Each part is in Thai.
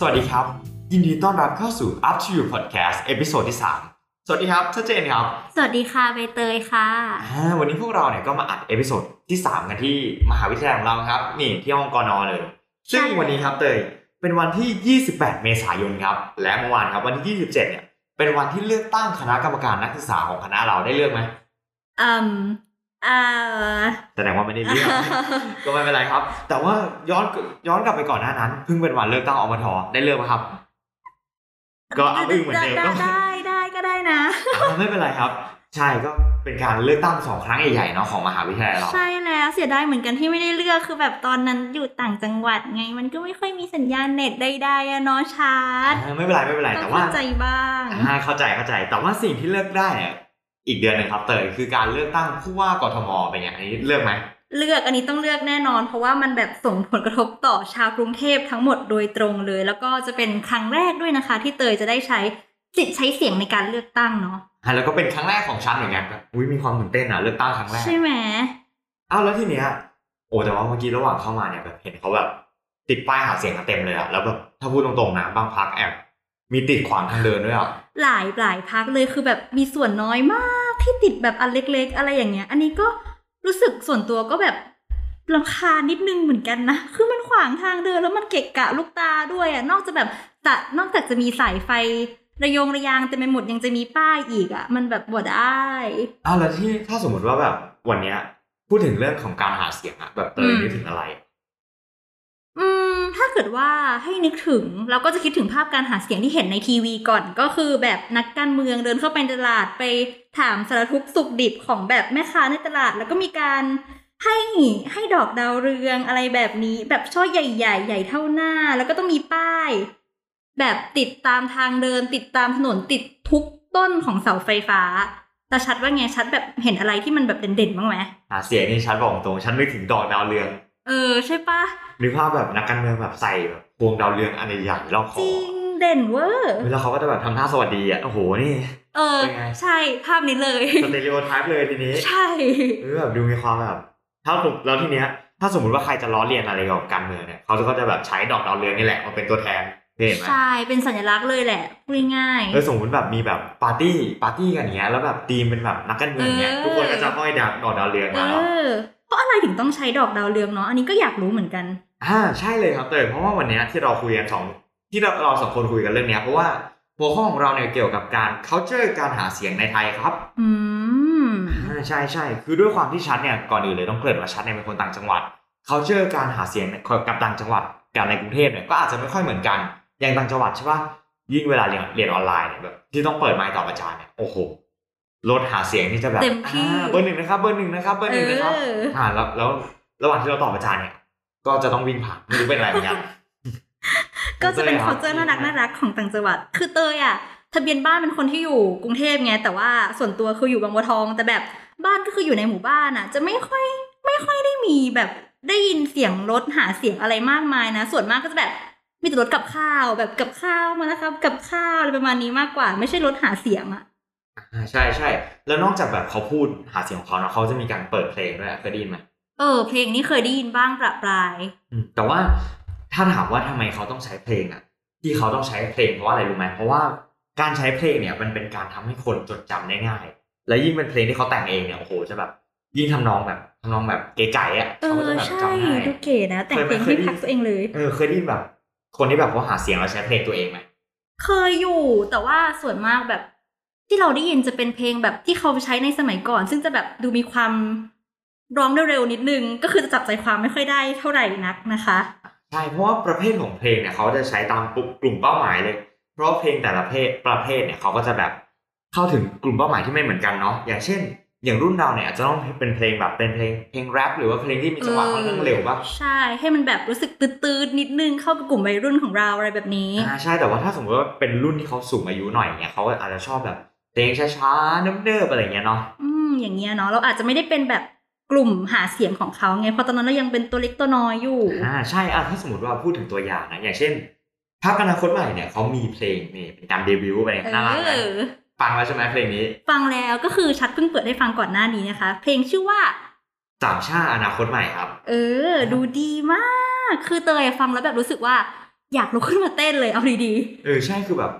สวัสดีครับ ยินดีต้อนรับเข้าสู่ Up to You Podcast episode ที่ 3 สวัสดีครับชัดเจนครับ สวัสดีค่ะใบเตยค่ะอ่าวันนี้พวกเราเนี่ยก็มาอัด episode ที่ 3 กันที่มหาวิทยาลัยของเราครับ นี่ที่ห้องกอนอเลย ซึ่งใช่วันนี้ครับเตยเป็นวันที่ 28 เมษายนครับ และเมื่อวานครับวันที่ 27 เนี่ย เป็นวันที่เลือกตั้งคณะกรรมการนักศึกษาของคณะเราได้เลือกไหมอืมอ่า แสดงว่าไม่ได้เลือกก็ไม่เป็นไรครับ แต่ว่าย้อนย้อนกลับไปก่อนหน้านั้นเพิ่งเป็นวันเลือกตั้งอบทได้เลือกไหมครับ ก็เอาอึ้งเหมือนเดิมได้ก็ได้ได้ก็ได้นะอ่าไม่เป็นไรครับ ใช่ก็เป็นการเลือกตั้งสองครั้งใหญ่ๆเนาะของมหาวิทยาลัยเราใช่แล้วเสียดายเหมือนกันที่ไม่ได้เลือกคือแบบตอนนั้นอยู่ต่างจังหวัดไง มันก็ไม่ค่อยมีสัญญาณเน็ตใดๆอะเนาะชาร์จอ่าไม่เป็นไรไม่เป็นไรต้อแต่งว่าเข้าใจบ้างอ่าเข้าใจเข้าใจแต่ว่าสิ่งที่เลือกได้เนี่ย อีกเดือนหนึ่งครับเตยคือการเลือกตั้งผู้ว่ากทมเป็นไงอันนี้เลือกไหมเลือกอันนี้ต้องเลือกแน่นอน เพราะว่ามันแบบส่งผลกระทบต่อชาวกรุงเทพทั้งหมดโดยตรงเลย แล้วก็จะเป็นครั้งแรกด้วยนะคะ ที่เตยจะได้ใช้สิทธิ์ใช้เสียงในการเลือกตั้งเนาะอ่าแล้วก็เป็นครั้งแรกของฉันเหมือนกันแบบอุ้ยมีความตื่นเต้นอะเลือกตั้งครั้งแรกใช่ไหมอ้าวแล้วทีเนี้ยโอ้แต่ว่าเมื่อกี้ระหว่างเข้ามาเนี่ยแบบเห็นเขาแบบติดป้ายหาเสียงกันเต็มเลยอะแล้วแบบถ้าพูดตรงๆนะบางพักแอบมีติดขวางทางเดินด้วยอะ หลายหลายพักเลยคือแบบมีส่วนน้อยมากที่ติดแบบอันเล็ก ๆ อะไรอย่างเงี้ย อันนี้ก็รู้สึกส่วนตัวก็แบบรำคาญนิดนึงเหมือนกันนะ คือมันขวางทางเดินแล้วมันเกะกะลูกตาด้วยอะนอกจากแบบจะนอกจากจะมีสายไฟระยงระยางเต็มไปหมดยังจะมีป้ายอีกอะมันแบบบ่ได้อ้าวแล้วที่ถ้าสมมติว่าแบบวันเนี้ยพูดถึงเรื่องของการหาเสียงอะแบบเตยนึกถึงอะไรอืมถ้า เกิดว่าให้นึกถึงเราก็จะคิดถึงภาพการหาเสียงที่เห็นในทีวีก่อน ก็คือแบบนักการเมืองเดินเข้าไปในตลาดไปถามสารทุกสุขดิบของแบบแม่ค้าในตลาด แล้วก็มีการให้ให้ดอกดาวเรืองอะไรแบบนี้ แบบช่อใหญ่ๆใหญ่เท่าหน้า แล้วก็ต้องมีป้าย แบบติดตามทางเดิน ติดตามถนนติดทุกต้นของเสาไฟฟ้าแต่ชัดว่าไงชัดแบบเห็นอะไรที่มันแบบเด่นๆบ้างไหมหาเสียงนี่ฉันบอกตรงฉันนึกถึงดอกดาวเรือง เออใช่ปะ นึกภาพแบบนักการเมืองแบบใส่แบบพวงดาวเรืองอันใหญ่ๆรอบคอจริงเด่นเวอร์แล้วเขาก็จะแบบทำท่าสวัสดีอะโอ้โหนี่ เออเป็นไงใช่ภาพนี้เลย stereotype เลยทีนี้ ใช่เออแบบดูมีความแบบถ้าผมแล้วทีเนี้ย ถ้าสมมติว่าใครจะล้อเลียนอะไรเกี่ยวกับการเมืองเนี่ยเขาก็จะแบบใช้ดอกดาวเรืองนี่แหละมาเป็นตัวแทนเห็นไหมใช่เป็นสัญลักษณ์เลยแหละพูดง่ายเออสมมติแบบมีแบบปาร์ตี้ปาร์ตี้กันอย่างเงี้ยแล้วแบบธีมเป็นแบบนักการเมืองเงี้ยเออทุกคนก็จะห้อยดาวดอกดาวเรืองเอมาแล้วอเพราะอะไรถึงต้องใช้ดอกดาวเรืองเนาะอันนี้ก็อยากรู้เหมือนกัน อ่าใช่เลยครับเตยเพราะว่าวันเนี้ยที่เราคุยกันสองที่เราเราสองคนคุยกันเรื่องเนี้ยเพราะว่าหัวข้อของเราเนี่ยเกี่ยวกับการ culture การหาเสียงในไทยครับ อืมอ่าใช่ใช่คือด้วยความที่ชัดเนี่ยก่อนอื่นเลยต้องเกริ่นว่าชัดเนี่ยเป็นคนต่างจังหวัด culture การหาเสียงกับต่างจังหวัดกับในกรุงเทพเนี่ยก็อาจจะไม่ค่อยเหมือนกันอย่างต่างจังหวัดใช่ปะยิ่งเวลาเรียนเรียนออนไลน์เนี่ยแบบที่ต้องเปิดไมค์ตอบอาจารย์เนี่ยโอ้โหรถหาเสียงนี่จะแบบเต็มที่อ่าเบอร์หนึ่งนะครับเบอร์หนึ่งนะครับเบอร์หนึ่งนะครับเอออ่าแล้วแล้วระหว่างที่เราตอบอาจารย์เนี่ย ก็จะต้องวิ่งผ่านไม่รู้เป็นอะไรเหมือนกันก็จะเป็นขคองอเตเจอยร์ครับน่ารักน่ารักของต่างจังหวัด คือเตยอะทะเบียนบ้านเป็นคนที่อยู่กรุงเทพไงแต่ว่าส่วนตัวคืออยู่บางบัวทอง แต่แบบบ้านก็คืออยู่ในหมู่บ้านอะ จะไม่ค่อยไม่ค่อยได้มีแบบได้ยินเสียงรถหาเสียงอะไรมากมายนะ ส่วนมากก็จะแบบมีแต่รถกับข้าวแบบกับข้าวมานะครับ กับข้าวอะไรประมาณนี้มากกว่า ไม่ใช่รถหาเสียงอะอ่าใช่ใช่แล้วนอกจากแบบเขาพูดหาเสียงของเขาเนาะเขาจะมีการเปิดเพลงด้วยอะเคยได้ยินไหม เออ เพลงนี้เคยได้ยินบ้างประปรายอืมแต่ว่าถ้าถามว่าทำไมเขาต้องใช้เพลงอะ ที่เขาต้องใช้เพลงเพราะว่าอะไรรู้ไหมเพราะว่าการใช้เพลงเนี่ยมันเป็นการทำให้คนจดจำได้ง่าย และยิ่งเป็นเพลงที่เขาแต่งเองเนี่ยโอ้โหจะแบบยิ่งทำนองแบบทำนองแบบเก๋ๆอะเอเขาก็อจะแบบใช่จำง่ายดูเก๋นะ แต่งเพลงเคยที่ไหมพักตัวเองเลยเออเคยได้ยินแบบ คนที่แบบเขาหาเสียงแล้วใช้เพลงตัวเองไหมเคยอยู่แต่ว่าส่วนมากแบบที่เราได้ยินจะเป็นเพลงแบบที่เขาใช้ในสมัยก่อน ซึ่งจะแบบดูมีความ ร้องเร็วๆนิดนึง ก็คือจะจับใจความไม่ค่อยได้เท่าไหร่นักนะคะ ใช่ เพราะว่าประเภทของเพลงเนี่ยเขาจะใช้ตามกลุ่มเป้าหมายเลย เพราะว่าเพลงแต่ละเพศประเภทเนี่ยเขาก็จะแบบเข้าถึงกลุ่มเป้าหมายที่ไม่เหมือนกันเนาะ อย่างเช่น อย่างรุ่นเราเนี่ยอาจจะต้องเป็นเพลงแบบเป็นเพลงเพลงแรปหรือว่าเพลงที่มีจังหวะค่อนข้างเร็วป่ะใช่ ให้มันแบบรู้สึกตืดๆนิดนึงเข้ากับกลุ่มวัยรุ่นของเราอะไรแบบนี้อ่าใช่ แต่ว่าถ้าสมมติว่าเป็นรุ่นที่เขาสูงอายุหน่อยเนี่ยเขาอาจจะชอบแบบเพลงช้าๆเนิบๆอะไรอย่างเงี้ยเนาะอืมอย่างเงี้ยเนาะเราอาจจะไม่ได้เป็นแบบ กลุ่มหาเสียงของเขาไงเพราะตอนนั้นเรายังเป็นตัวเล็กตัวน้อยอยู่อ่าใช่อะถ้าสมมติว่าพูดถึงตัวอย่างนะอย่างเช่นพรรคอนาคตใหม่เนี่ยเขามีเพลงนี่เป็นการเดบิวต์ไปเอน่ารักไหมอฟังแล้วใช่ไหมเพลงนี้ ฟังแล้วก็คือชัดเพิ่งเปิดให้ฟังก่อนหน้านี้นะคะ เพลงชื่อว่าสามชาติอนาคตใหม่ครับ เออ ดูดีมาก คือเตยฟังแล้วแบบรู้สึกว่า อยากลุกขึ้นมาเต้นเลยเอาดีเออใช่คือแบบ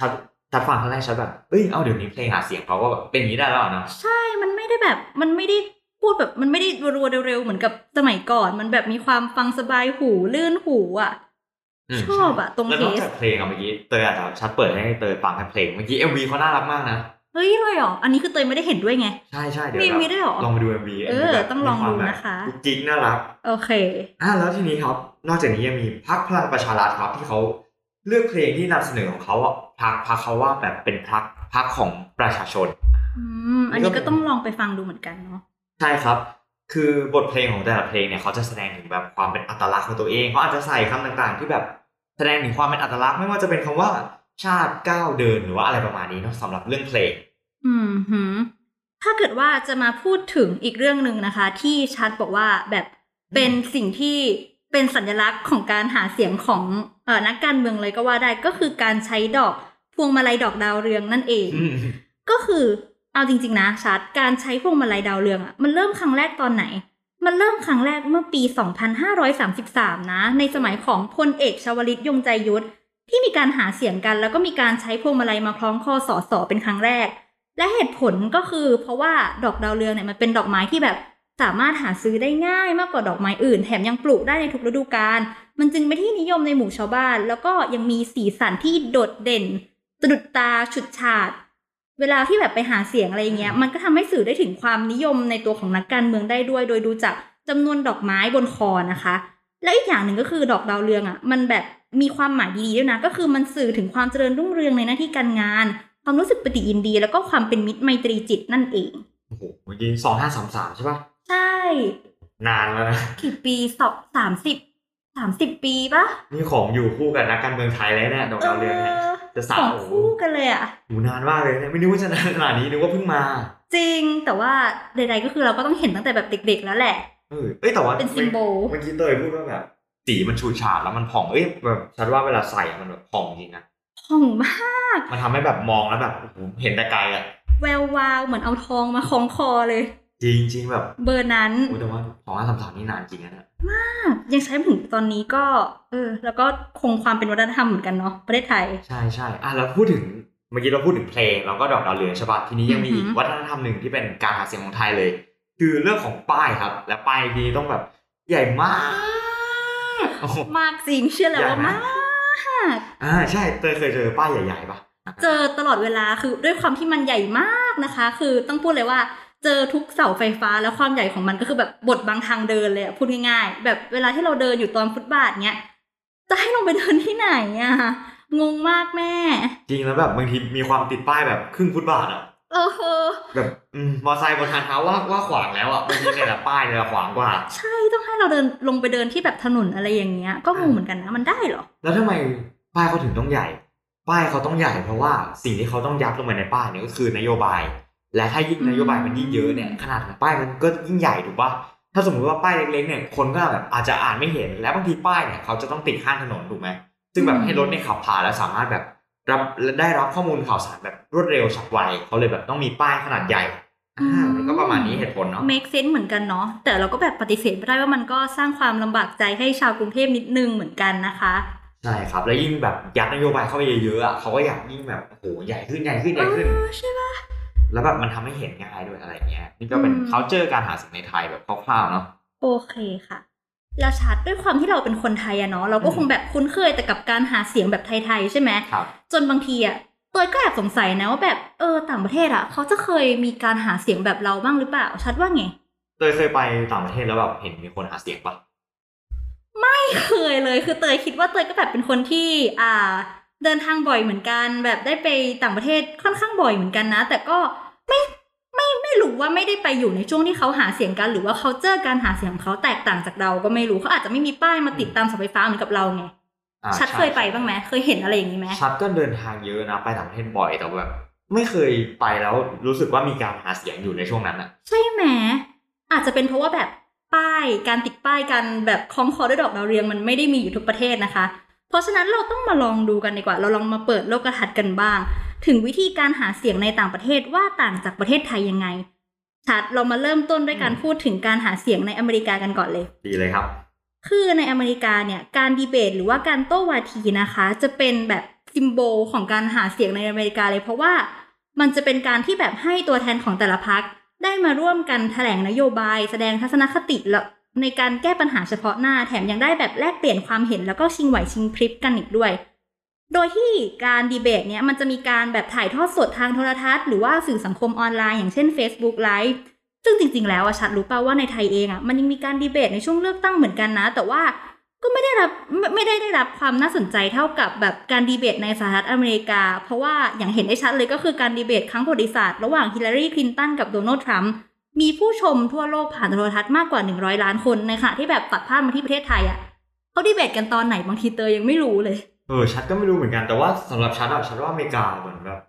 ชัดชัดฟังครั้งแรกชัดแบบเอ้ยเอาเดี๋ยวนี้เพลงหาเสียงเขาก็แบบเป็นอย่างนี้ได้แล้วเหรอเนาะๆใช่มันไม่ได้แบบมันไม่ได้ พูดแบบมันไม่ได้รัวๆเร็วๆเหมือนกับสมัยก่อน มันแบบมีความฟังสบายหูลื่นหูอะมชอบอะตรงแล้วนอกเทสจากเพลงอะเมื่อกี้เตยอาจจะชัดเปิดให้เตยฟังแค่เพลงเมื่อกี้เอ็มวีเขาน่ารักมากนะเฮ้ยเลยเหรออันนี้คือเตยไม่ได้เห็นด้วยไงใช่ใช่เดี๋ยวมีเรามีด้วยเหรอลองไปดูเอ็มวีเออต้องลองดูนะคะจริงน่ารักโอเคอะแล้วทีนี้ครับนอกจากนี้ยังมีพรรคพลังประชารัฐครับที่เขาเลือกเพลงที่นำเสนอของเขาอะพรรคพรรคเขาว่าแบบเป็นพรรคพรรคของประชาชน อืมอันนี้ก็ต้องลองไปฟังดูเหมือนกันเนาะ ใช่ครับ คือบทเพลงของแต่ละเพลงเนี่ยเขาจะแสดงถึงแบบความเป็นอัตลักษณ์ของตัวเองเขาอาจจะใส่คำต่างๆ ที่แบบแสดงถึงความเป็นอัตลักษณ์ไม่ว่าจะเป็นคำว่าชาติก้าวเดินหรือว่าอะไรประมาณนี้เนาะสำหรับเรื่องเพลง อืมหืมถ้าเกิดว่าจะมาพูดถึงอีกเรื่องหนึ่งนะคะ ที่ชัดบอกว่าแบบเป็นสิ่งที่เป็นสัญลักษณ์ของการหาเสียงของเอ่อนักการเมืองเลยก็ว่าได้ก็คือการใช้ดอกพวงมาลัยดอกดาวเรืองนั่นเอง ก็คือ เอาจริง ๆ นะชัดการใช้พวงมาลัยดาวเรืองอะมันเริ่มครั้งแรกตอนไหน มันเริ่มครั้งแรกเมื่อปี 2533 นะ ในสมัยของพลเอกชวลิตยงใจยุทธที่มีการหาเสียงกัน แล้วก็มีการใช้พวงมาลัยมาคล้องคอสอสอเป็นครั้งแรก และเหตุผลก็คือ เพราะว่าดอกดาวเรืองเนี่ยมันเป็นดอกไม้ที่แบบสามารถหาซื้อได้ง่ายมากกว่าดอกไม้อื่น แถมยังปลูกได้ในทุกฤดูกาลมันจึงเป็นที่นิยมในหมู่ชาวบ้าน แล้วก็ยังมีสีสันที่โดดเด่นสะดุดตาฉุดฉาด เวลาที่แบบไปหาเสียงอะไรอย่างเงี้ย มันก็ทำให้สื่อได้ถึงความนิยมในตัวของนักการเมืองได้ด้วย โดยดูจากจำนวนดอกไม้บนคอนะคะ และอีกอย่างหนึ่งก็คือดอกดาวเรืองอะ มันแบบมีความหมายดีๆด้วยนะ ก็คือมันสื่อถึงความเจริญรุ่งเรืองในหน้าที่การงาน ความรู้สึกปฏิยินดี แล้วก็ความเป็นมิตรไมตรีจิตนั่นเอง โอ้โหเมื่อกี้สองห้าสามสามใช่ปะใช่ นานแล้วนะกี่ปีสองสามสิบสามสิบปีปะนี่ของอยู่คู่กับนักการเมืองไทยเลยเนี่ยดอกดาวเรืองเนี่ย จะสาสวองคู่กันเลยอะโหูนานมากเลยเนี่ยไม่นึกว่าจะนานขนาดนี้นึกว่าเพิ่งมา จริงแต่ว่าใดๆก็คือเราก็ต้องเห็นตั้งแต่แบบเด็ก ๆ แล้วแหละเออเอ้ยแต่ว่าเป็นซิมโบลเมื่อกี้เตยพูดว่าแบบสีมันชูชาดแล้วมันผ่องเอ้ยแบบฉันว่าเวลาใส่อะมันแบบผ่องจริงนะผ่องมาก มันทำให้แบบมองแล้วแบบโอ้โหเห็นแต่ไกลอะแวววาวเหมือนเอาทองมาคล้องคอเลย จริงจริงแบบ เบอร์นั้นโอ้แต่ว่าสองห้าสามสามนี่นานจริงนะเนี่ยยังใช้มาถึงตอนนี้ก็ เออ แล้วก็คงความเป็นวัฒนธรรมเหมือนกันเนาะประเทศไทย ใช่ใช่อะแล้วพูดถึงเมื่อกี้เราพูดถึงเพลงแล้วก็ดอกดาวเรืองใช่ปะทีนี้ยังมีอีกอือหือวัฒนธรรมหนึ่งที่เป็นการหาเสียงของไทยเลย คือเรื่องของป้ายครับ และป้ายทีนี้ต้องแบบใหญ่มากโอ้โหมากจริงเชื่อแล้วว่าใหญ่มนะากอ่าใช่เตยเคยเจอป้ายใหญ่ๆปะเจอตลอดเวลาคือด้วยความที่มันใหญ่มากนะคะ คือต้องพูดเลยว่า เจอทุกเสาไฟฟ้าแล้วความใหญ่ของมันก็คือแบบบทบังทางเดินเลยอะพูดง่ายๆ แบบเวลาที่เราเดินอยู่ตอนฟุตบาทเนี้ยจะให้ลงไปเดินที่ไหนอะงงมากแม่ จริงแล้วแบบบางทีมีความติดป้ายแบบครึ่งฟุตบาทอะเออแบบอืมมอไซค์บนทางเท้าว่าว่าขวางแล้วอะบางทีเนี่ยแหละป้ายเนี่ยแหละขวางกว่า ใช่ต้องให้เราเดินลงไปเดินที่แบบถนนอะไรอย่างเงี้ย ก็งงเหมือนกันนะมันได้เหรอ แล้วทำไมป้ายเขาถึงต้องใหญ่ ป้ายเขาต้องใหญ่เพราะว่าสิ่งที่เขาต้องยัดลงไปในป้ายเนี่ยก็คือนโยบาย และถ้ายิ่งนโยบายมันยิ่งเยอะเนี่ยขนาดของป้ายมันก็ยิ่งใหญ่ถูกปะถ้าสมมติว่าป้ายเล็กๆเนี่ยคนก็แบบอาจจะอ่านไม่เห็น และบางทีป้ายเนี่ยเขาจะต้องติดข้างถนนถูกไหมซึ่งแบบให้รถเนี่ยขับผ่านแล้วสามารถแบบรับและได้รับข้อมูลข่าวสารแบบรวดเร็วฉับไวเขาเลยแบบต้องมีป้ายขนาดใหญ่อ่ามันก็ประมาณนี้เหตุผลเนาะ make sense เหมือนกันเนาะแต่เราก็แบบปฏิเสธไม่ได้ว่ามันก็สร้างความลำบากใจให้ชาวกรุงเทพนิดนึงเหมือนกันนะคะใช่ครับ แล้วยิ่งแบบยัดนโยบายเข้าไปเยอะๆอะเขาก็อยากยิ่งแบบโอ้โหใหญ่ขึ้นใหญ่ขึ้นใหญ่ขึ้นเออใช่ปะ แล้วแบบมันทำให้เห็นง่ายด้วยอะไรเงี้ย นี่ก็เป็นอืมเขาเจอการหาเสียงในไทยแบบคร่าวๆเนาะโอเคค่ะแล้วชัดด้วยความที่เราเป็นคนไทยอะเนาะเราก็อืมคงแบบคุ้นเคยแต่กับการหาเสียงแบบไทยๆใช่ไหมครับจนบางทีอะตัวก็แอบสงสัยนะว่าแบบเออต่างประเทศอะเขาจะเคยมีการหาเสียงแบบเราบ้างหรือเปล่าชัดว่าไงเตยเคยไปต่างประเทศแล้วแบบเห็นมีคนหาเสียงปะไม่เคยเลยคือเตยคิดว่าเตยก็แบบเป็นคนที่อ่า เดินทางบ่อยเหมือนกัน แบบได้ไปต่างประเทศค่อนข้างบ่อยเหมือนกันนะ แต่ก็ไม่ไม่ไม่รู้ว่าไม่ได้ไปอยู่ในช่วงที่เขาหาเสียงกัน หรือว่าเขาเจอการหาเสียงของเขาแตกต่างจากเราก็ไม่รู้เขาอาจจะไม่มีป้ายมาติดตามเสาไฟฟ้าเหมือนกับเราไงอ่าชัดใเคยไปบ้างไหมเคยเห็นอะไรอย่างนี้ไหมชัดก็เดินทางเยอะนะไปต่างประเทศบ่อยแต่แบบไม่เคยไปแล้วรู้สึกว่ามีการหาเสียงอยู่ในช่วงนั้นอะใช่ไหมอาจจะเป็นเพราะว่าแบบป้ายการติดป้ายกันแบบคล้องคอด้วยดอกดาวเรืองมันไม่ได้มีอยู่ทุกประเทศนะคะ เพราะฉะนั้นเราต้องมาลองดูกันดีกว่า เราลองมาเปิดโลกทัศน์กันบ้าง ถึงวิธีการหาเสียงในต่างประเทศว่าต่างจากประเทศไทยยังไงชัดเรามาเริ่มต้นด้วยการพูดถึงการหาเสียงในอเมริกากันก่อนเลย ดีเลยครับ คือในอเมริกาเนี่ยการดีเบตหรือว่าการโต้วาทีนะคะ จะเป็นแบบซิมโบลของการหาเสียงในอเมริกาเลย เพราะว่ามันจะเป็นการที่แบบให้ตัวแทนของแต่ละพรรคได้มาร่วมกันแถลงนโยบาย แสดงทัศนคติและ ในการแก้ปัญหาเฉพาะหน้าแถมยังได้แบบแลกเปลี่ยนความเห็นแล้วก็ชิงไหวชิงพริบกันอีกด้วย โดยที่การดีเบตเนี่ยมันจะมีการแบบถ่ายทอดสดทางโทรทัศน์หรือว่าสื่อสังคมออนไลน์อย่างเช่น Facebook Live ซึ่งจริง ๆ แล้วอะชัดรู้ป่าว่าในไทยเองอะมันยังมีการดีเบตในช่วงเลือกตั้งเหมือนกันนะ แต่ว่าก็ไม่ได้รับไม่ไม่ได้ได้รับความน่าสนใจเท่ากับแบบการดีเบตในสหรัฐอเมริกา เพราะว่าอย่างเห็นได้ชัดเลยก็คือการดีเบตครั้งประวัติศาสตร์ระหว่างฮิลลารีคลินตันกับโดนัลด์ทรัมป์ มีผู้ชมทั่วโลกผ่านโทรทัศน์มากกว่า 100 ล้านคนในขณะที่แบบตัดภาพมาที่ประเทศไทยอะเขาดีเบตกันตอนไหนบางทีเตยยังไม่รู้เลย เออชัดก็ไม่รู้เหมือนกันแต่ว่าสำหรับชัดอะชัดว่าอเมริกาเหมือนแบบ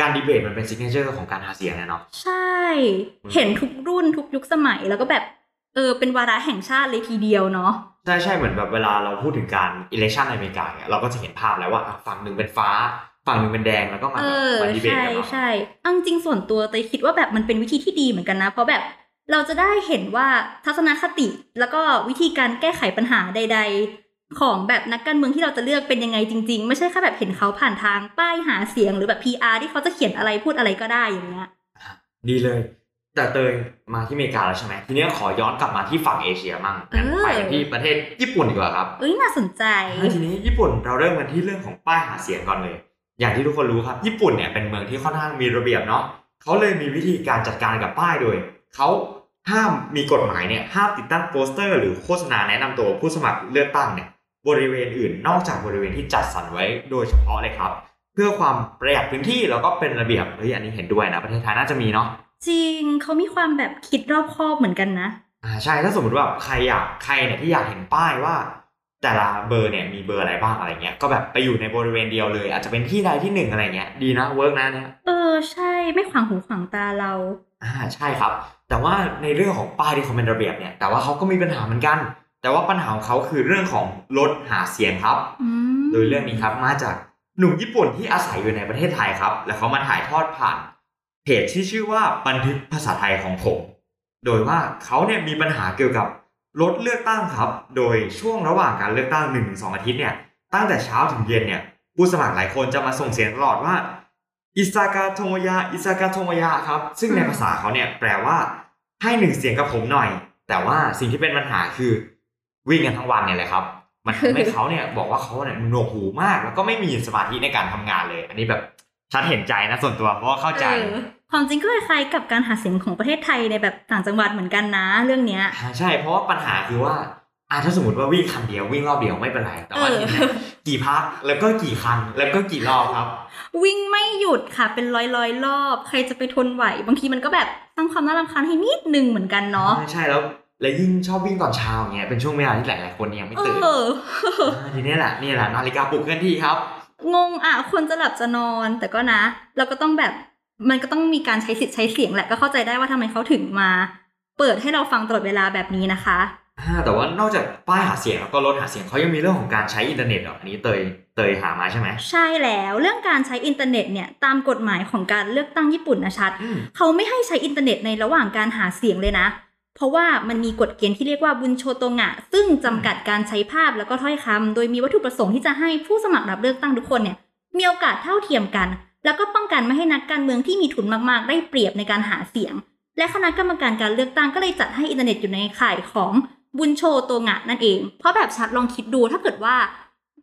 การดีเบตมันเป็น signature ของการหาเสียงนะเนาะใช่ เห็นทุกรุ่นทุกยุคสมัยแล้วก็แบบเออเป็นวาระแห่งชาติเลยทีเดียวเนาะใช่ใช่เหมือนแบบเวลาเราพูดถึงการ election ในอเมริกาเนี่ยเราก็จะเห็นภาพแล้วว่าอะฝั่งหนึ่งเป็นฟ้า ฝั่งหนึ่งเป็นแดงแล้วก็มาเอแบบอมาดีเบตใช่กันเนาะใช่เอาจริงๆส่วนตัวเตยคิดว่าแบบมันเป็นวิธีที่ดีเหมือนกันนะ เพราะแบบเราจะได้เห็นว่าทัศนคติแล้วก็วิธีการแก้ไขปัญหาใด ๆ ของแบบนักการเมืองที่เราจะเลือกเป็นยังไงจริง ๆ ไม่ใช่แค่แบบเห็นเขาผ่านทางป้ายหาเสียงหรือแบบ PR ที่เขาจะเขียนอะไรพูดอะไรก็ได้อย่างเงี้ยดีเลย แต่เตยมาที่อเมริกาแล้วใช่ไหมทีนี้ขอย้อนกลับมาที่ฝั่งเอเชียมั่งงั้นเออไปกันที่ประเทศญี่ปุ่นดีกว่าครับเอ้ยน่าสนใจแล้วทีนี้ญี่ปุ่นเราเริ่มกันที่เรื่องของป้ายหาเสียงก่อนเลย อย่างที่ทุกคนรู้ครับ ญี่ปุ่นเนี่ยเป็นเมืองที่ค่อนข้างมีระเบียบเนาะเขาเลยมีวิธีการจัดการกับป้ายโดยเขาห้ามมีกฎหมายเนี่ยห้ามติดตั้งโปสเตอร์ หรือโฆษณาแนะนำตัวผู้สมัครเลือกตั้งเนี่ยบริเวณอื่นนอกจากบริเวณที่จัดสรรไว้โดยเฉพาะเลยครับ เพื่อความประหยัดพื้นที่แล้วก็เป็นระเบียบเฮ้ยอันนี้เห็นด้วยนะประเทศไทยน่าจะมีเนาะจริงเขามีความแบบคิดรอบคอบเหมือนกันนะอ่าใช่ถ้าสมมติว่าใครอยากใครเนี่ยที่อยากเห็นป้ายว่า แต่ละเบอร์เนี่ยมีเบอร์อะไรบ้างอะไรเงี้ยก็แบบไปอยู่ในบริเวณเดียวเลย อาจจะเป็นที่ใดที่หนึ่งอะไรเงี้ยดีนะเวิร์กนะเนี่ยเออใช่ไม่ขวางหูขวางตาเราอ่าใช่ครับ แต่ว่าในเรื่องของป้ายที่เขาเป็นระเบียบเนี่ยแต่ว่าเขาก็มีปัญหาเหมือนกัน แต่ว่าปัญหาของเขาคือเรื่องของรถหาเสียงครับอืมโดยเรื่องนี้ครับมาจากหนุ่มญี่ปุ่นที่อาศัยอยู่ในประเทศไทยครับ และเขามาถ่ายทอดผ่านเพจที่ชื่อว่าบันทึกภาษาไทยของผม โดยว่าเขาเนี่ยมีปัญหาเกี่ยวกับ รถเลือกตั้งครับ โดยช่วงระหว่างการเลือกตั้ง1นถึงสอาทิตย์เนี่ย ตั้งแต่เช้าถึงเย็นเนี่ย ผู้สมัครหลายคนจะมาส่งเสียงตลอดว่า อิซากาโทโมยะอิซากาโทโมยะครับ ซึ่งในภาษาเขาเนี่ยแปลว่าให้หนึ่งเสียงกับผมหน่อย แต่ว่าสิ่งที่เป็นปัญหาคือวิ่งกันทั้งวันเนี่ยแหละครับ มันทำให้เขาเนี่ยบอกว่าเขาเนี่ยหนวกหูมาก แล้วก็ไม่มีสมาธิในการทำงานเลย อันนี้แบบชัดเห็นใจนะส่วนตัวเพราะว่าเข้าใจเออ ความจริงก็คล้ายๆกับการหาเสียงของประเทศไทยในแบบต่างจังหวัดเหมือนกันนะเรื่องเนี้ยอ่าใช่เพราะว่าปัญหาคือว่าอ่าถ้าสมมติว่าวิ่งคันเดียววิ่งรอบเดียวไม่เป็นไรแต่ว่าเออทีเนี้ยกี่พักแล้วก็กี่คันแล้วก็กี่รอบครับ วิ่งไม่หยุดค่ะเป็นร้อยร้อยๆรอบ ใครจะไปทนไหว บางทีมันก็แบบสร้างความน่ารำคาญให้นิดนึงเหมือนกันเนาะอ่าใช่แล้วและยิ่งชอบวิ่งตอนเช้าอย่างเงี้ยเป็นช่วงเวลาที่หลายๆคนยังไม่เอตื่นออ่าทีเนี้ยแหละนี่แหละนาฬิกาปลุกเคลื่อนที่ครับงงอะคนจะหลับจะนอนแต่ก็นะ เราก็ต้องแบบ มันก็ต้องมีการใช้สิทธิ์ใช้เสียงแหละก็เข้าใจได้ว่าทำไมเขาถึงมา เปิดให้เราฟังตลอดเวลาแบบนี้นะคะอ่าแต่ว่านอกจากป้ายหาเสียงแล้วก็รถหาเสียงเขายังมีเรื่องของการใช้อินเทอร์เน็ตเหรออันนี้เตยเตยหามาใช่ไหมใช่แล้วเรื่องการใช้อินเทอร์เน็ตเนี่ยตามกฎหมายของการเลือกตั้งญี่ปุ่นนะชัดอืมเขาไม่ให้ใช้อินเทอร์เน็ตในระหว่างการหาเสียงเลยนะ เพราะว่ามันมีกฎเกณฑ์ที่เรียกว่าบุญโชโตงะ ซึ่งจำกัดการใช้ภาพแล้วก็ถ้อยคำโดยมีวัตถุประสงค์ที่จะให้ผู้สมัครรับเลือกตั้งทุกคนเนี่ยมีโอกาสเท่าเทียมกัน แล้วก็ป้องกันไม่ให้นักการเมืองที่มีทุนมากๆ ได้เปรียบในการหาเสียง และคณะกรรมการการเลือกตั้งก็เลยจัดให้อินเทอร์เน็ตอยู่ในข่ายของบุญโชโตงะนั่นเอง เพราะแบบชัดลองคิดดูถ้าเกิดว่า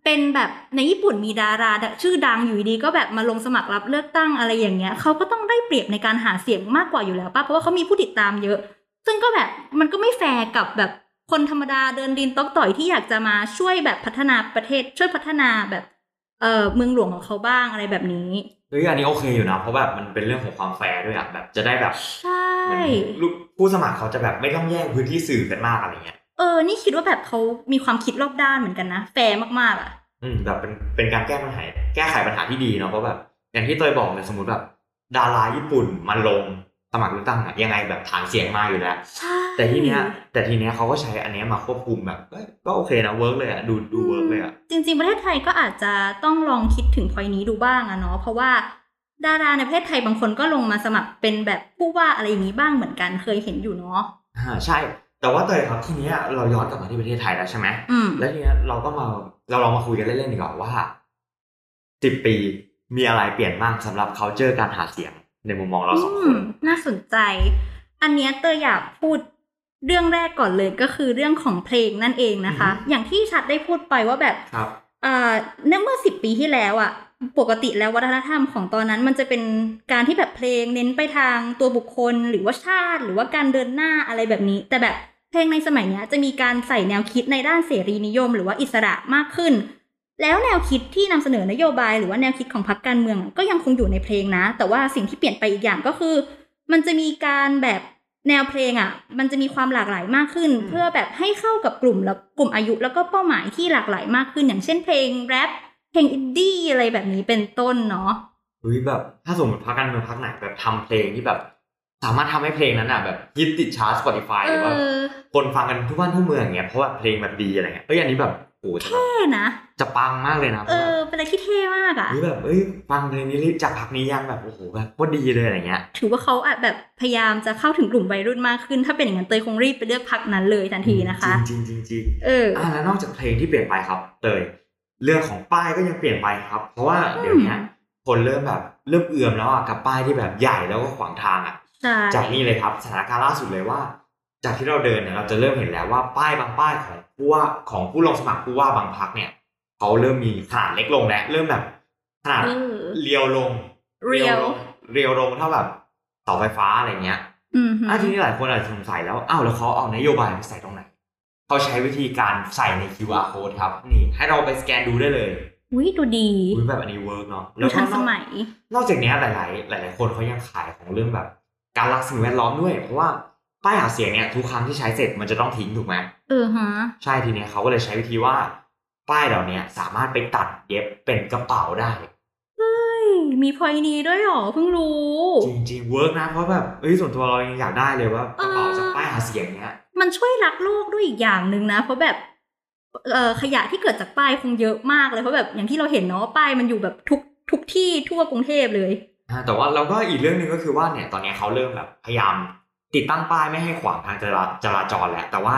เป็นแบบในญี่ปุ่นมีดาราชื่อดังอยู่ดีก็แบบมาลงสมัครรับเลือกตั้งอะไรอย่างเงี้ยเขาก็ต้องได้เปรียบในการหาเสียงมากกว่าอยู่แล้วป่ะเพราะว่าเขามีผู้ติดตามเยอะ ซึ่งก็แบบมันก็ไม่แฟร์กับแบบคนธรรมดาเดินดินต๊อกต๋อยที่อยากจะมาช่วยแบบพัฒนาประเทศช่วยพัฒนาแบบเออเมืองหลวงของเขาบ้างอะไรแบบนี้ เฮ้ยอันนี้โอเคอยู่นะเพราะแบบมันเป็นเรื่องของความแฟร์ด้วยอะแบบจะได้แบบใช่เหมือนลูกผู้สมัครเขาจะแบบไม่ต้องแย่งพื้นที่สื่อกันมากอะไรเงี้ยเออนี่คิดว่าแบบเขามีความคิดรอบด้านเหมือนกันนะแฟร์มากๆอะ อืมแบบเป็นเป็นการแก้ปัญหาแก้ไขปัญหาที่ดีเนาะเพราะแบบอย่างที่เตยบอกเลยสมมติแบบ ดาราญี่ปุ่นมาลง สมัครเลือกตั้งอะยังไงแบบฐานเสียงมาอยู่แล้วใช่แต่ทีเนี้ยแต่ทีเนี้ยเขาก็ใช้อันเนี้ยมาควบคุมแบบเอ้ยก็โอเคนะ work เลยอะดูดู work เลยอะจริง ๆ ประเทศไทยก็อาจจะต้องลองคิดถึงพอยนี้ดูบ้างอะเนาะเพราะว่าดาราในประเทศไทยบางคนก็ลงมาสมัครเป็นแบบผู้ว่าอะไรอย่างนี้บ้างเหมือนกันเคยเห็นอยู่เนาะอ่าใช่ แต่แต่ว่าเตยครับทีเนี้ยเราย้อนกลับมาที่ประเทศไทยแล้วใช่ไหมอืมแล้วทีเนี้ยเราก็มาเราลองมาคุยกันเล่นๆดีกว่าว่าสิบปีมีอะไรเปลี่ยนบ้างสำหรับ culture การหาเสียง ในมุมมองเราสองคอืนมน่าสนใจ อันเนี้ยเตยอยากพูดเรื่องแรกก่อนเลยก็คือเรื่องของเพลงนั่นเองนะคะ อย่างที่ชัดได้พูดไปว่าแบบครับอ่าเนื่อเมื่อสิบปีที่แล้วอะ ปกติแล้ววัฒนธรรมของตอนนั้น มันจะเป็นการที่แบบเพลงเน้นไปทางตัวบุคคลหรือว่าชาติ หรือว่าการเดินหน้าอะไรแบบนี้ แต่แบบเพลงในสมัยเนี้ยจะมีการใส่แนวคิดในด้านเสรีนิยม หรือว่าอิสระมากขึ้น แล้วแนวคิดที่นำเสนอนโยบายหรือว่าแนวคิดของพรรคการเมืองก็ยังคงอยู่ในเพลงนะ แต่ว่าสิ่งที่เปลี่ยนไปอีกอย่างก็คือ มันจะมีการแบบแนวเพลงอะ มันจะมีความหลากหลายมากขึ้นอืมเพื่อแบบให้เข้ากับกลุ่มแล้วกลุ่มอายุแล้วก็เป้าหมายที่หลากหลายมากขึ้น อย่างเช่นเพลงแรปเพลงอินดี้อะไรแบบนี้เป็นต้นเนาะเฮ้ยแบบถ้าสมมติพักการเมืองพักไหนแบบทำเพลงที่แบบ สามารถทำให้เพลงนั้นอะแบบฮิตติดชาร์ต Spotify หรือว่าเออคนฟังกันทุกบ้านทุกเมืองอย่างเงี้ยเพราะว่าเพลงแบบดีอะไรเงี้ยเอ้ยอันนี้แบบ โอ้โหจะแบบเท่นะ จะปังมากเลยนะเพเอราะแบบอเป็นอะไรที่เท่มากอะหรือแบบเอ้ยฟังเพลงนี้จากพักนี้ยังแบบโอ้โหแบบโคตรดีเลยอะไรเงี้ย ถือว่าเขาอาจแบบพยายามจะเข้าถึงกลุ่มวัยรุ่นมากขึ้น ถ้าเป็นอย่างนั้นเตยคงรีบไปเลือกพักนั้นเลยทันทีนะคะ จริงจริงๆจริงเออๆอ่าแล้วนอกจากเพลงที่เปลี่ยนไปครับ เตยเรื่องของป้ายก็ยังเปลี่ยนไปครับ เพราะว่าเดี๋ยวเนี้ยคนเริ่มแบบเริ่มเอื่อมแล้วอะกับป้ายที่แบบใหญ่แล้วก็ขวางทางอะใช่จากนี่เลยครับสถานการณ์ล่าสุดเลยว่า จากที่เราเดินเนี่ยเราจะเริ่มเห็นแล้วว่าป้ายบางป้ายของผู้ว่าของผู้ลงสมัครผู้ว่าบางพรรคเนี่ยเขาเริ่มมีขนาดเล็กลงแล้วเริ่มแบบขนาดเออเรียวลง เรียวลงเรียวลงเท่าแบบเสาไฟฟ้าอะไรเงี้ยอืมฮึอะทีนี้หลายคนอาจจะสงสัยแล้วอ้าวแล้วเขาเอานโยบายไปใส่ตรงไหนเขาใช้วิธีการใส่ใน QR code ครับ นี่ ให้เราไปสแกนดูได้เลยวิดูดีอุ้ยแบบอันนี้ work เนาะดูแล้วก็ทันนสอกมัย นอกจากเนี้ยหลาย ๆ หลาย ๆ คนเขายังขายของเรื่องแบบ การรักสิ่งแวดล้อมด้วยเพราะว่า ป้ายหาเสียงเนี่ยทุกครั้งที่ใช้เสร็จมันจะต้องทิ้งถูกไหมเออฮะใช่ทีเนี้ยเขาก็เลยใช้วิธีว่า ป้ายเหล่าเนี้ยสามารถไปตัดเย็บเป็นกระเป๋าได้เฮ้ยมีพอยนี้ด้วยเหรอเพิ่งรู้ จริงๆเวิร์กนะเพราะแบบเอ้ยส่วนตัวเรายังอยากได้เลยว่ากระเป๋าจากป้ายหาเสียงเนี้ยมันช่วยรักโลกด้วยอีกอย่างหนึ่งนะ เพราะแบบเอ่อขยะที่เกิดจากป้ายคงเยอะมากเลยเพราะแบบอย่างที่เราเห็นเนาะว่าป้ายมันอยู่แบบทุกทุกที่ทั่วกรุงเทพเลยอ่าแต่ว่าเราก็อีกเรื่องหนึ่งก็คือว่าเนี่ยตอนเนี้ยเขาเริ่มแบบพยายาม ติดตั้งป้ายไม่ให้ขวางทางจราจราจรแหละ แต่ว่า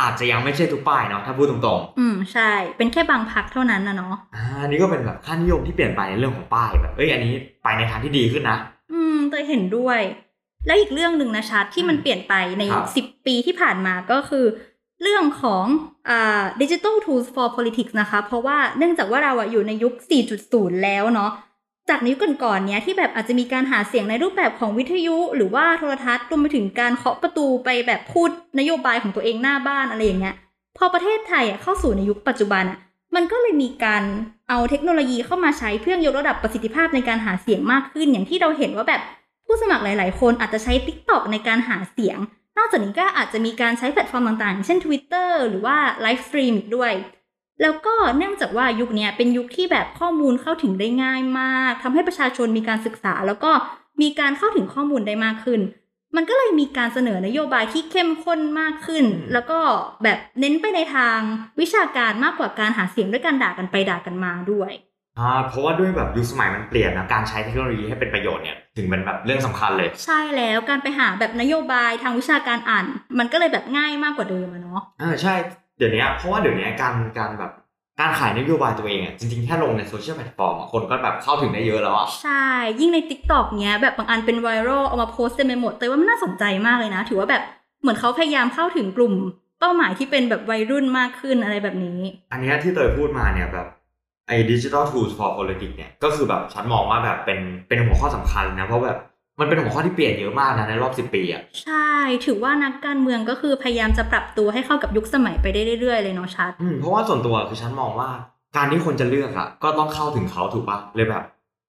อาจจะยังไม่ใช่ทุกป้ายเนาะถ้าพูดตรงอืมใช่ เป็นแค่บางพักเท่านั้นนะเนาะๆอ่าอันนี่ก็เป็นแบบค่านิยมที่เปลี่ยนไปในเรื่องของป้ายแบบเอ้ยอันนี้ไปในทางที่ดีขึ้นนะ อืมเตยเห็นด้วย แล้วอีกเรื่องหนึ่งนะชัดที่มันอืมเปลี่ยนไปในครับสิบปีที่ผ่านมาก็คือ เรื่องของอ่า digital tools for politics นะคะ เพราะว่าเนื่องจากว่าเราอะอยู่ในยุค 4.0 แล้วเนาะ จากในยุคก่อนๆเนี้ยที่แบบอาจจะมีการหาเสียงในรูปแบบของวิทยุหรือว่าโทรทัศน์รวมไปถึงการเคาะประตูไปแบบพูดนโยบายของตัวเองหน้าบ้านอะไรอย่างเงี้ยพอประเทศไทยเข้าสู่ในยุคปัจจุบันอะมันก็เลยมีการเอาเทคโนโลยีเข้ามาใช้เพื่อยกระดับประสิทธิภาพในการหาเสียงมากขึ้น อย่างที่เราเห็นว่าแบบผู้สมัครหลาย ๆ คนอาจจะใช้ TikTok ในการหาเสียง นอกจากนี้ก็อาจจะมีการใช้แพลตฟอร์มต่าง ๆ เช่น Twitter หรือว่าlivestream อีกด้วย แล้วก็เนื่องจากว่ายุคเนี้ยเป็นยุคที่แบบข้อมูลเข้าถึงได้ง่ายมากทำให้ประชาชนมีการศึกษา แล้วก็มีการเข้าถึงข้อมูลได้มากขึ้น มันก็เลยมีการเสนอนโยบายที่เข้มข้นมากขึ้นอืมแล้วก็แบบเน้นไปในทางวิชาการมากกว่าการหาเสียงด้วยการด่ากันไปด่ากันมาด้วยอ่าเพราะว่าด้วยแบบยุคสมัยมันเปลี่ยนนะการใช้เทคโนโลยีให้เป็นประโยชน์เนี่ยถึงเป็นแบบเรื่องสำคัญเลย ใช่แล้วการไปหาแบบนโยบายทางวิชาการอ่าน มันก็เลยแบบง่ายมากกว่าเดิมอะเนาะอ่าใช่ เดี๋ยวนี้เพราะว่าเดี๋ยวนี้การการแบบการขายนโยบายตัวเองอะจริงๆ แค่ลงใน social platform อะคนก็แบบเข้าถึงได้เยอะแล้วอะใช่ ยิ่งใน TikTok เนี้ยแบบบางอันเป็นไวรัลเอามาโพสต์เต็มไปหมดแต่ว่ามันน่าสนใจมากเลยนะ ถือว่าแบบเหมือนเขาพยายามเข้าถึงกลุ่ม เป้าหมายที่เป็นแบบวัยรุ่นมากขึ้นอะไรแบบนี้ อันเนี้ยที่เตยพูดมาเนี่ยแบบไอ้ digital tools for politics เนี่ยก็คือแบบฉันมองว่าแบบเป็นเป็นหัวข้อสำคัญนะเพราะแบบ มันเป็นหัวข้อที่เปลี่ยนเยอะมากนะในรอบสิบปีอะใช่ ถือว่านักการเมืองก็คือพยายามจะปรับตัวให้เข้ากับยุคสมัยไปได้เรื่อยๆเลยเนาะชัดอืมเพราะว่าส่วนตัวคือฉันมองว่า การที่คนจะเลือกอะ ก็ต้องเข้าถึงเขาถูกปะเลยแบบ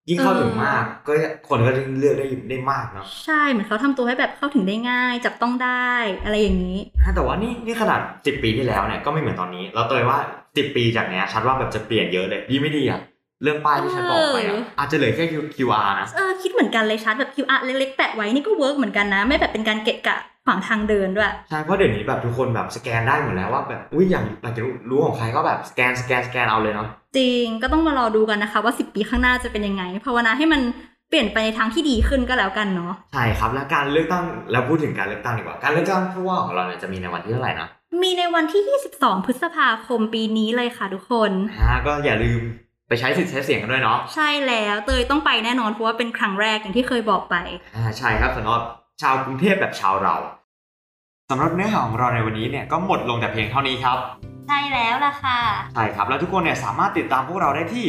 ยิ่งเข้าถึงมาก ก็คนก็ยิ่งเลือกได้ได้มากเนาะใช่เหมือนเขาทำตัวให้แบบเข้าถึงได้ง่าย จับต้องได้อะไรอย่างนี้ฮะแต่ว่านี่นี่ขนาดสิบปีที่แล้วเนี่ยก็ไม่เหมือนตอนนี้แล้วเตยว่าสิบปีจากเนี้ยฉันว่าแบบจะเปลี่ยนเยอะเลยดีไม่ดีอะ เรื่องป้ายที่ฉันบอกไปอะเอออาจจะเหลือแค่ QR นะเออคิดเหมือนกันเลยชัดแบบ QR เล็กๆแปะไว้นี่ก็ work เหมือนกันนะ ไม่แบบเป็นการเกะกะขวางทางเดินด้วย ใช่เพราะเดี๋ยวนี้แบบทุกคนแบบสแกนได้หมดแล้วว่าแบบอุ้ยอยากอยากจะรู้ของใครก็แบบสแกนสแกนสแกนเอาเลยเนาะจริงก็ต้องมารอดูกันนะคะ ว่า 10 ปีข้างหน้าจะเป็นยังไงภาวนาให้มันเปลี่ยนไปในทางที่ดีขึ้นก็แล้วกันเนาะใช่ครับและการเลือกตั้งแล้วพูดถึงการเลือกตั้งดีกว่าการเลือกตั้งผู้ว่าของเราเนี่ยจะมีในวันที่เท่าไหร่นะมีในวันที่ 22 พฤษภาคมปีนี้เลยค่ะทุกคนอ่าก็อย่าลืม ไปใช้สิทธิ์ใช้เสียงกันด้วยเนาะใช่แล้วเตยต้องไปแน่นอนเพราะว่าเป็นครั้งแรกอย่างที่เคยบอกไปอ่าใช่ครับสำหรับชาวกรุงเทพแบบชาวเราสำหรับเนื้อหาของเราในวันนี้เนี่ยก็หมดลงแต่เพียงเท่านี้ครับ ใช่แล้วล่ะค่ะ ใช่ครับ แล้วทุกคนเนี่ยสามารถติดตามพวกเราได้ที่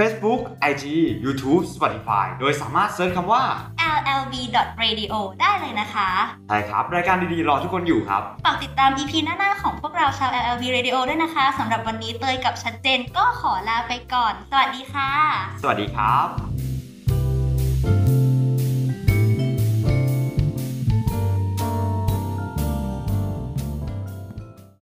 Facebook, IG, YouTube, Spotify โดยสามารถเซิร์ชคำว่า llb.radio ได้เลยนะคะ ใช่ครับ รายการดีๆ รอทุกคนอยู่ครับ ฝากติดตาม EP หน้าๆ ของพวกเราชาว LLB Radio ด้วยนะคะสำหรับวันนี้เตยกับชัดเจนก็ขอลาไปก่อน สวัสดีค่ะ สวัสดีครับ